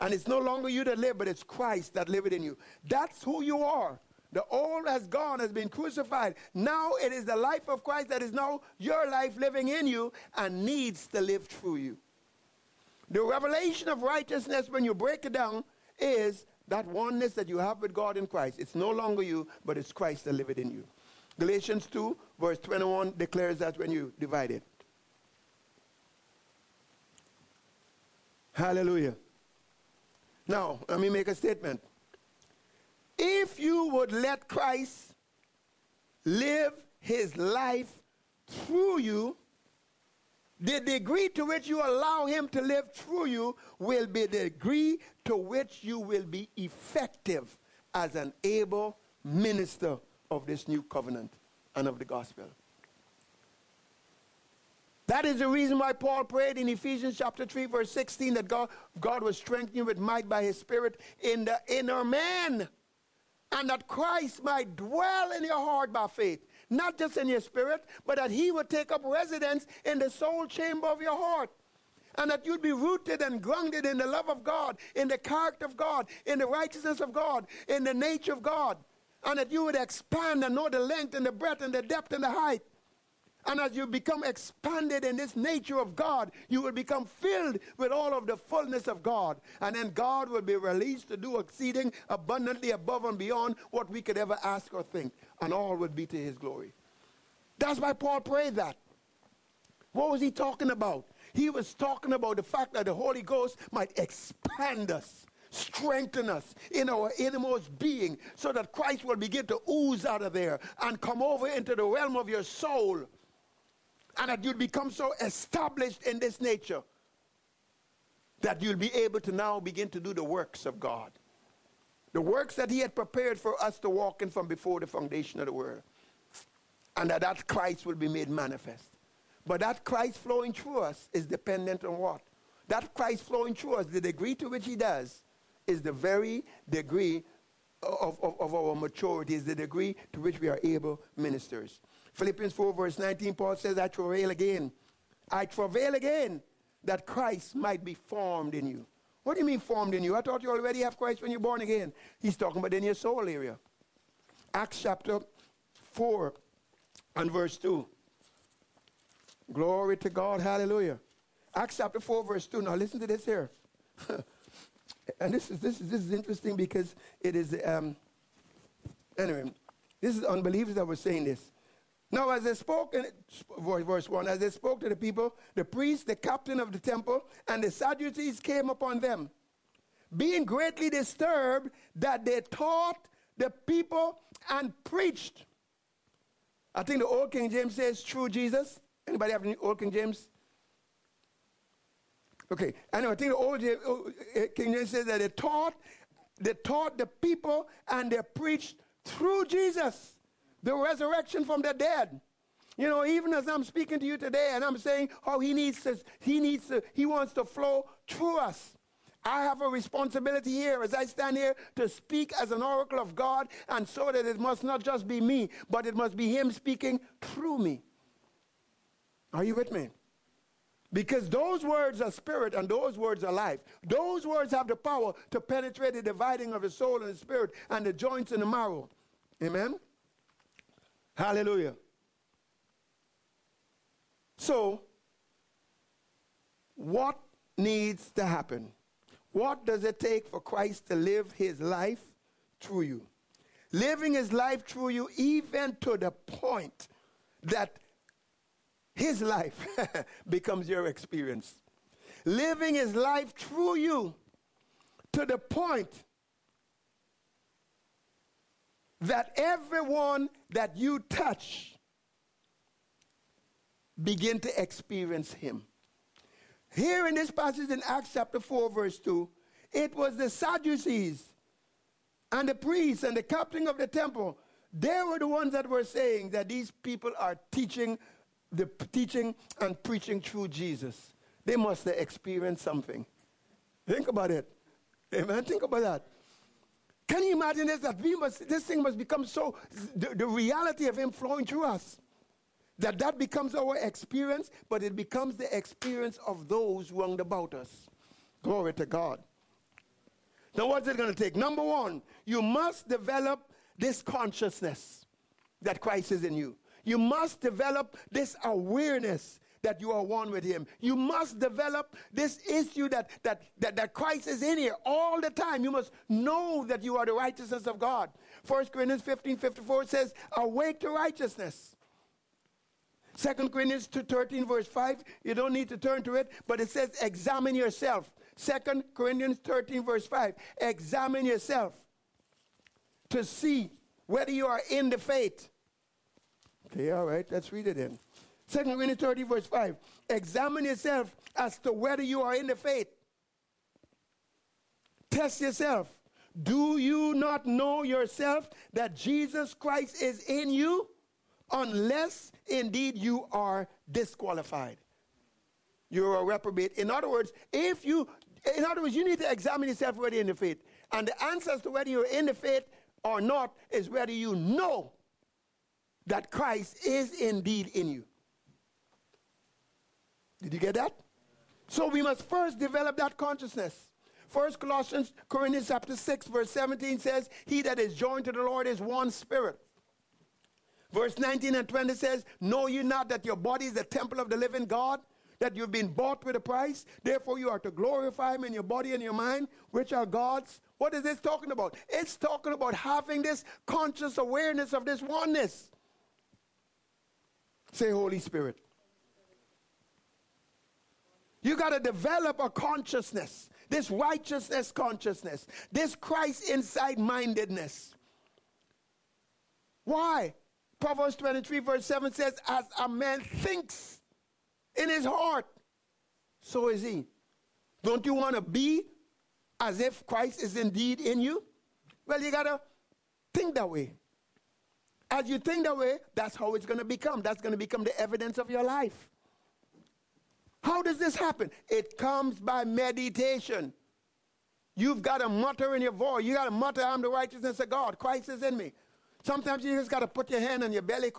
And it's no longer you that live, but it's Christ that liveth in you. That's who you are. The old has gone, has been crucified. Now it is the life of Christ that is now your life living in you and needs to live through you. The revelation of righteousness, when you break it down, is that oneness that you have with God in Christ. It's no longer you, but it's Christ that liveth in you. Galatians 2, verse 21 declares that when you divide it. Hallelujah. Now, let me make a statement. If you would let Christ live his life through you, the degree to which you allow him to live through you will be the degree to which you will be effective as an able minister of this new covenant and of the gospel. That is the reason why Paul prayed in Ephesians chapter 3, verse 16, that God, God will strengthen with might by his Spirit in the inner man, and that Christ might dwell in your heart by faith, not just in your spirit, but that he would take up residence in the soul chamber of your heart. And that you'd be rooted and grounded in the love of God, in the character of God, in the righteousness of God, in the nature of God. And that you would expand and know the length and the breadth and the depth and the height and as you become expanded in this nature of God, you will become filled with all of the fullness of God. And then God will be released to do exceeding abundantly above and beyond what we could ever ask or think. And all would be to his glory. That's why Paul prayed that. What was he talking about? He was talking about the fact that the Holy Ghost might expand us strengthen us in our innermost being so that Christ will begin to ooze out of there and come over into the realm of your soul and that you'll become so established in this nature that you'll be able to now begin to do the works of God. The works that He had prepared for us to walk in from before the foundation of the world. And that that Christ will be made manifest. But that Christ flowing through us is dependent on what? That Christ flowing through us, the degree to which He does, is the very degree of, of, of our maturity, is the degree to which we are able ministers. Philippians 4, verse 19, Paul says, I travail again. I travail again that Christ might be formed in you. What do you mean formed in you? I thought you already have Christ when you're born again. He's talking about in your soul area. Acts chapter 4 and verse 2. Glory to God. Hallelujah. Acts chapter 4, verse 2. Now listen to this here. and this is, this, is, this is interesting because it is, um, anyway, this is unbelievers that were saying this. Now, as they spoke, in, verse 1, as they spoke to the people, the priest, the captain of the temple, and the Sadducees came upon them, being greatly disturbed that they taught the people and preached. I think the Old King James says, through Jesus. Anybody have any Old King James? Okay, anyway, I think the old uh, King James says that they taught, they taught the people and they preached through Jesus the resurrection from the dead. You know, even as I'm speaking to you today and I'm saying how he needs to, he needs to, he wants to flow through us. I have a responsibility here as I stand here to speak as an oracle of God, and so that it must not just be me, but it must be Him speaking through me. Are you with me? Because those words are spirit and those words are life. Those words have the power to penetrate the dividing of the soul and the spirit and the joints and the marrow. Amen? Hallelujah. So, what needs to happen? What does it take for Christ to live his life through you? Living his life through you, even to the point that his life becomes your experience. Living his life through you to the point that everyone that you touch begin to experience him. Here in this passage in Acts chapter 4, verse 2, it was the Sadducees and the priests and the captain of the temple. They were the ones that were saying that these people are teaching the teaching and preaching through Jesus. They must have experienced something. Think about it. Amen. Think about that. Can you imagine this? That we must, this thing must become so, the, the reality of Him flowing through us. That that becomes our experience, but it becomes the experience of those round about us. Glory to God. Now, what's it going to take? Number one, you must develop this consciousness that Christ is in you. You must develop this awareness that you are one with him. You must develop this issue that, that, that, that Christ is in here all the time. You must know that you are the righteousness of God. 1 Corinthians 15 54 says, Awake to righteousness. 2 Corinthians 13, verse 5, you don't need to turn to it, but it says, Examine yourself. 2 Corinthians 13, verse 5, examine yourself to see whether you are in the faith. Okay, all right, let's read it in. 2 Corinthians 30, verse 5, examine yourself as to whether you are in the faith. Test yourself. Do you not know yourself that Jesus Christ is in you? unless indeed you are disqualified. You're a reprobate. In other words, if you, in other words, you need to examine yourself whether you're in the faith. And the answers to whether you're in the faith or not is whether you know that Christ is indeed in you. Did you get that? So we must first develop that consciousness. First Colossians, Corinthians chapter 6, verse 17 says, He that is joined to the Lord is one spirit. Verse 19 and 20 says, Know you not that your body is the temple of the living God, that you've been bought with a price? Therefore, you are to glorify Him in your body and your mind, which are God's. What is this talking about? It's talking about having this conscious awareness of this oneness. Say, Holy Spirit. You got to develop a consciousness, this righteousness consciousness, this Christ inside mindedness. Why? Proverbs 23, verse 7 says, As a man thinks in his heart, so is he. Don't you want to be as if Christ is indeed in you? Well, you got to think that way. As you think that way, that's how it's going to become. That's going to become the evidence of your life. How does this happen? It comes by meditation. You've got to mutter in your voice. You got to mutter, I'm the righteousness of God. Christ is in me. Sometimes you just got to put your hand on your belly,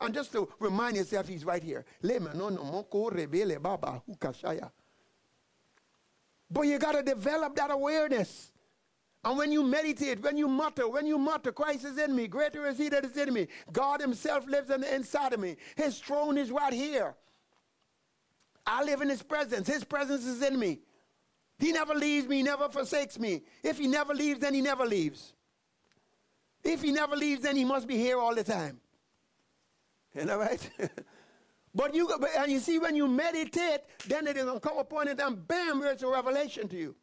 and just to remind yourself he's right here. But you got to develop that awareness. And when you meditate, when you mutter, when you mutter, Christ is in me, greater is he that is in me. God himself lives on the inside of me. His throne is right here. I live in his presence. His presence is in me. He never leaves me, he never forsakes me. If he never leaves, then he never leaves. If he never leaves, then he must be here all the time. You know, right? but you and you see when you meditate, then it is gonna come upon it, and bam, there's a revelation to you.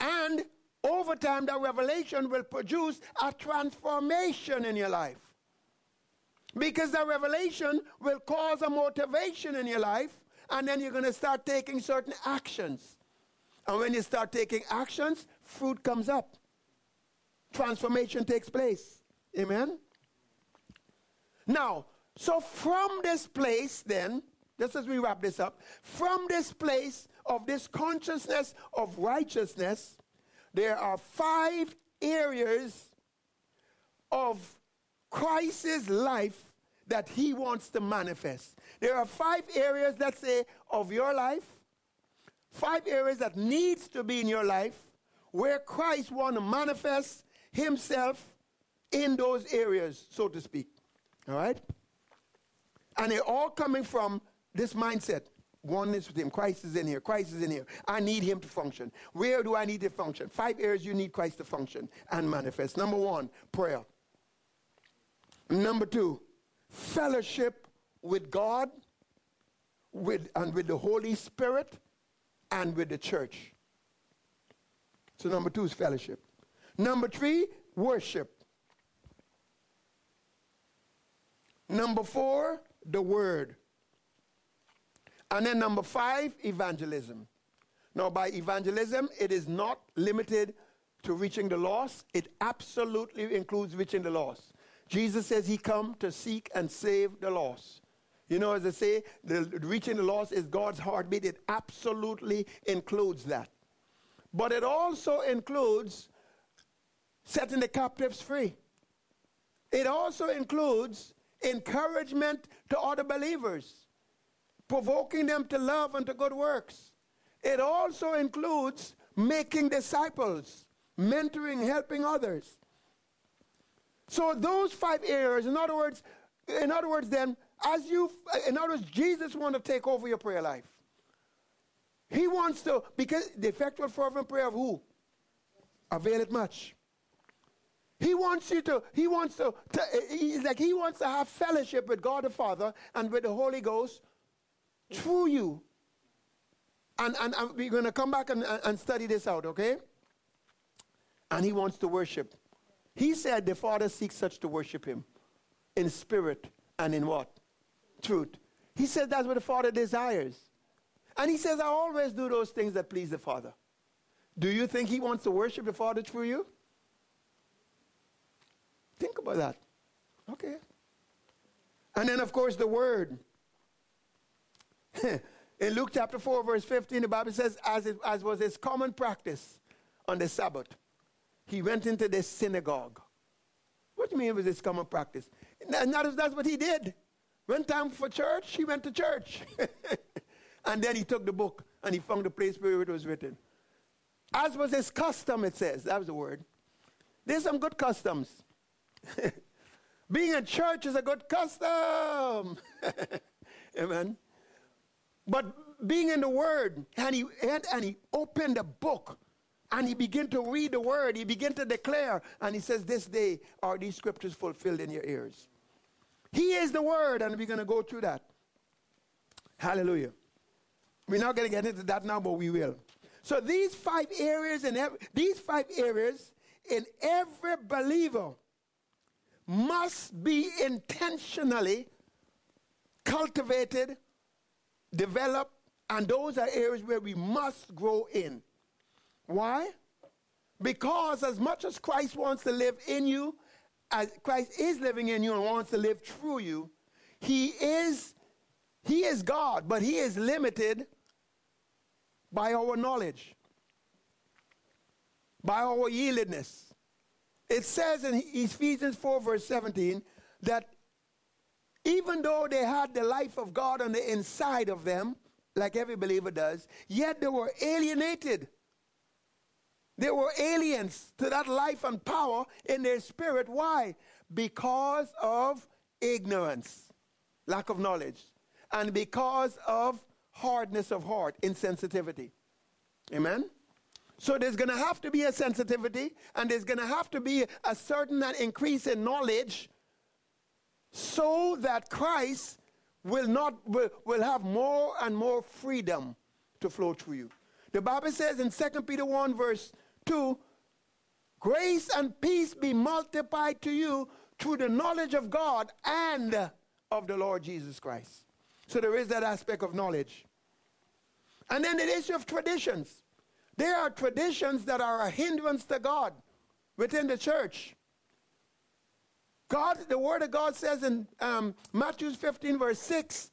And over time, that revelation will produce a transformation in your life. Because that revelation will cause a motivation in your life, and then you're going to start taking certain actions. And when you start taking actions, fruit comes up. Transformation takes place. Amen? Now, so from this place, then, just as we wrap this up, from this place of this consciousness of righteousness, there are five areas of Christ's life that he wants to manifest. There are five areas, let's say, of your life, five areas that needs to be in your life where Christ want to manifest himself in those areas, so to speak. All right? And they're all coming from this mindset. Oneness with him. Christ is in here. Christ is in here. I need him to function. Where do I need to function? Five areas you need Christ to function and manifest. Number one, prayer. Number two, fellowship with God with, and with the Holy Spirit and with the church. So, number two is fellowship. Number three, worship. Number four, the word. And then number five, evangelism. Now, by evangelism, it is not limited to reaching the lost, it absolutely includes reaching the lost. Jesus says he come to seek and save the lost. You know, as I say, the, reaching the lost is God's heartbeat. It absolutely includes that. But it also includes setting the captives free. It also includes encouragement to other believers, provoking them to love and to good works. It also includes making disciples, mentoring, helping others. So those five areas, in other words, in other words, then, as you, in other words, Jesus wants to take over your prayer life. He wants to, because the effectual fervent prayer of who? Avail it much. He wants you to, he wants to, to he's like he wants to have fellowship with God the Father and with the Holy Ghost through you. And, and, and we're going to come back and, and study this out, okay? And he wants to worship. He said the Father seeks such to worship him in spirit and in what? Truth. He said that's what the Father desires. And he says, I always do those things that please the Father. Do you think he wants to worship the Father through you? Think about that. Okay. And then, of course, the Word. in Luke chapter 4, verse 15, the Bible says, as, it, as was his common practice on the Sabbath, he went into the synagogue. What do you mean it was his common practice? And that that's what he did. When time for church, he went to church. and then he took the book and he found the place where it was written. As was his custom, it says. That was the word. There's some good customs. Being in church is a good custom. Amen. But being in the Word, and he, and, and he opened the book and he began to read the word. He began to declare. And he says, This day are these scriptures fulfilled in your ears. He is the word, and we're going to go through that. Hallelujah. We're not going to get into that now, but we will. So these five areas in every, these five areas in every believer must be intentionally cultivated, developed, and those are areas where we must grow in. Why? Because as much as Christ wants to live in you, as Christ is living in you and wants to live through you, he is he is God, but he is limited by our knowledge, by our yieldedness. It says in Ephesians 4, verse 17, that even though they had the life of God on the inside of them, like every believer does, yet they were alienated they were aliens to that life and power in their spirit. Why? Because of ignorance, lack of knowledge, and because of hardness of heart, insensitivity. Amen? So there's going to have to be a sensitivity, and there's going to have to be a certain increase in knowledge so that Christ will not will, will have more and more freedom to flow through you. The Bible says in 2 Peter 1 verse 2, grace and peace be multiplied to you through the knowledge of God and of the Lord Jesus Christ. So there is that aspect of knowledge. And then the issue of traditions. There are traditions that are a hindrance to God within the church. God, the Word of God says in um, Matthew 15, verse 6,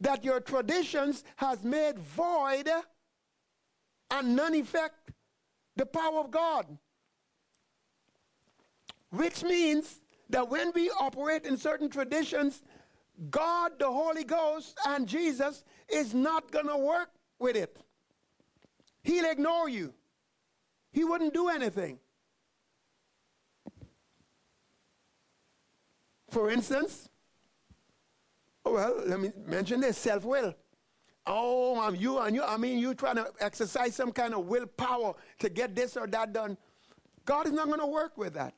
that your traditions has made void and none effect the power of God. Which means that when we operate in certain traditions, God, the Holy Ghost, and Jesus is not going to work with it. He'll ignore you. He wouldn't do anything. For instance, well, let me mention this self will. Oh, I'm you and you. I mean, you trying to exercise some kind of willpower to get this or that done. God is not going to work with that.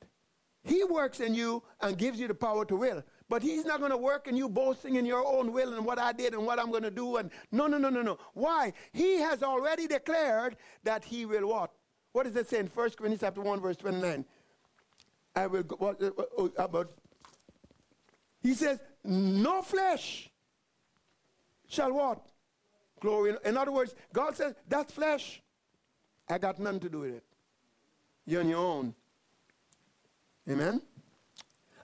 He works in you and gives you the power to will. But he's not going to work in you boasting in your own will and what I did and what I'm going to do. And no, no, no, no, no. Why? He has already declared that he will what? What does it say in 1 Corinthians chapter 1, verse 29? I will go, what, uh, uh, about, he says, no flesh shall what? Glory. In other words, God says, that's flesh. I got nothing to do with it. You're on your own. Amen?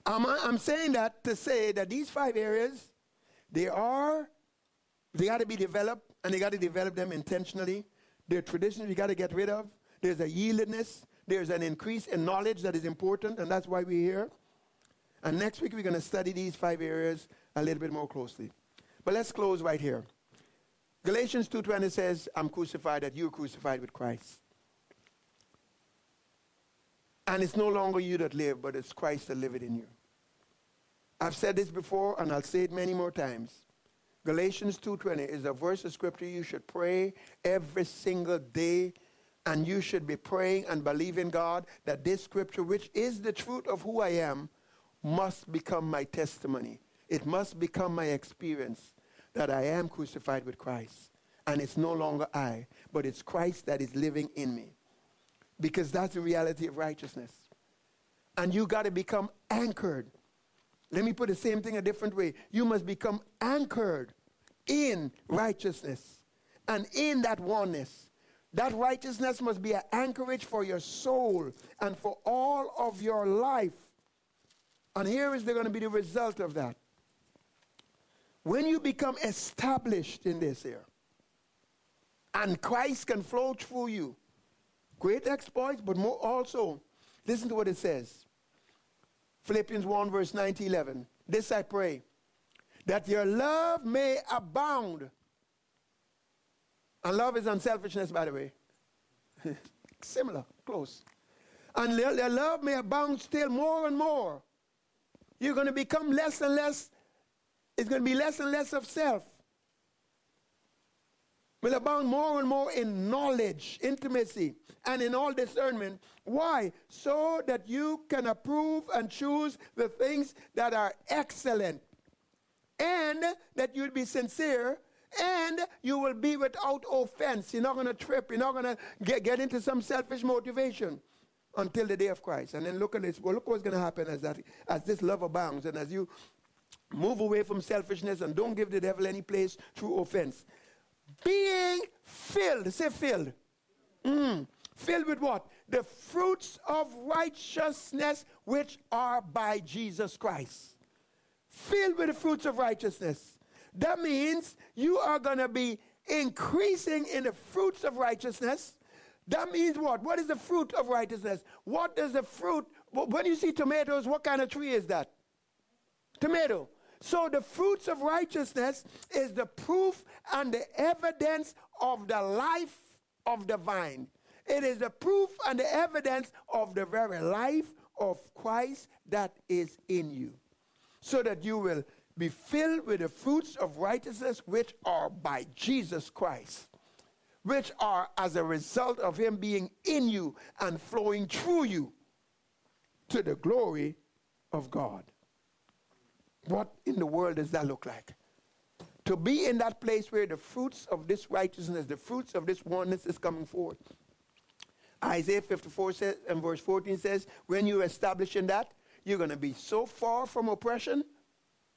I'm, I'm saying that to say that these five areas, they are, they got to be developed, and they got to develop them intentionally. They're traditions we got to get rid of. There's a yieldedness. There's an increase in knowledge that is important, and that's why we're here. And next week we're going to study these five areas a little bit more closely. But let's close right here. Galatians 2:20 says, "I'm crucified; that you're crucified with Christ." And it's no longer you that live, but it's Christ that liveth in you. I've said this before, and I'll say it many more times. Galatians 2.20 is a verse of scripture you should pray every single day, and you should be praying and believing God that this scripture, which is the truth of who I am, must become my testimony. It must become my experience that I am crucified with Christ. And it's no longer I, but it's Christ that is living in me because that's the reality of righteousness. And you got to become anchored. Let me put the same thing a different way. You must become anchored in righteousness and in that oneness. That righteousness must be an anchorage for your soul and for all of your life. And here is going to be the result of that. When you become established in this here, and Christ can flow through you, Great exploits, but more also, listen to what it says. Philippians 1, verse 9 to 11. This I pray, that your love may abound. And love is unselfishness, by the way. Similar, close. And your love may abound still more and more. You're going to become less and less, it's going to be less and less of self will abound more and more in knowledge, intimacy, and in all discernment. Why? So that you can approve and choose the things that are excellent, and that you'll be sincere. And you will be without offense. You're not going to trip. You're not going to get into some selfish motivation until the day of Christ. And then look at this. Well, look what's going to happen as that as this love abounds and as you move away from selfishness and don't give the devil any place through offense being filled. Say filled. Mm. Filled with what? The fruits of righteousness which are by Jesus Christ. Filled with the fruits of righteousness. That means you are going to be increasing in the fruits of righteousness. That means what? What is the fruit of righteousness? What does the fruit, when you see tomatoes, what kind of tree is that? Tomato. So the fruits of righteousness is the proof and the evidence of the life of the vine. It is the proof and the evidence of the very life of Christ that is in you. So that you will be filled with the fruits of righteousness which are by Jesus Christ, which are as a result of Him being in you and flowing through you to the glory of God. What in the world does that look like? To be in that place where the fruits of this righteousness, the fruits of this oneness is coming forth. Isaiah 54 says, and verse 14 says, when you're establishing that, you're going to be so far from oppression,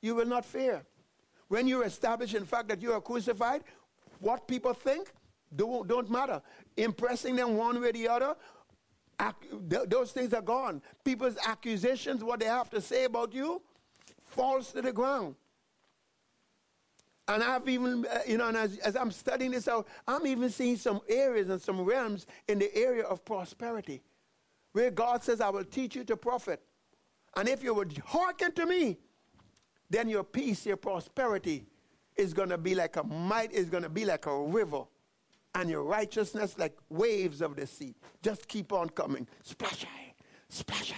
you will not fear. When you establish, in fact, that you are crucified, what people think don't, don't matter. Impressing them one way or the other, th- those things are gone. People's accusations, what they have to say about you, falls to the ground. And I've even, uh, you know, and as, as I'm studying this out, I'm even seeing some areas and some realms in the area of prosperity where God says, I will teach you to profit. And if you would hearken to me, then your peace, your prosperity is going to be like a might, is going to be like a river. And your righteousness like waves of the sea. Just keep on coming. Splash, splash,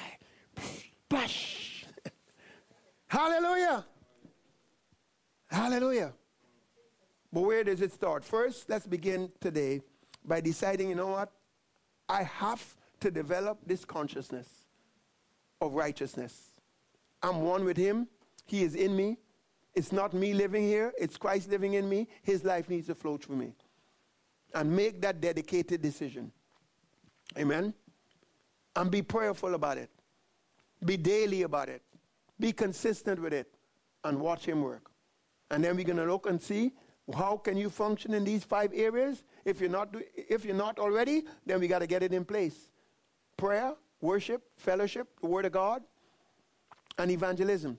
splash. Hallelujah. Hallelujah. But where does it start? First, let's begin today by deciding, you know what? I have to develop this consciousness of righteousness. I'm one with Him, He is in me. It's not me living here, it's Christ living in me. His life needs to flow through me. And make that dedicated decision. Amen? And be prayerful about it. Be daily about it. Be consistent with it. And watch Him work. And then we're going to look and see how can you function in these five areas. If you're not, if you're not already, then we got to get it in place. Prayer, worship, fellowship, the Word of God, and evangelism.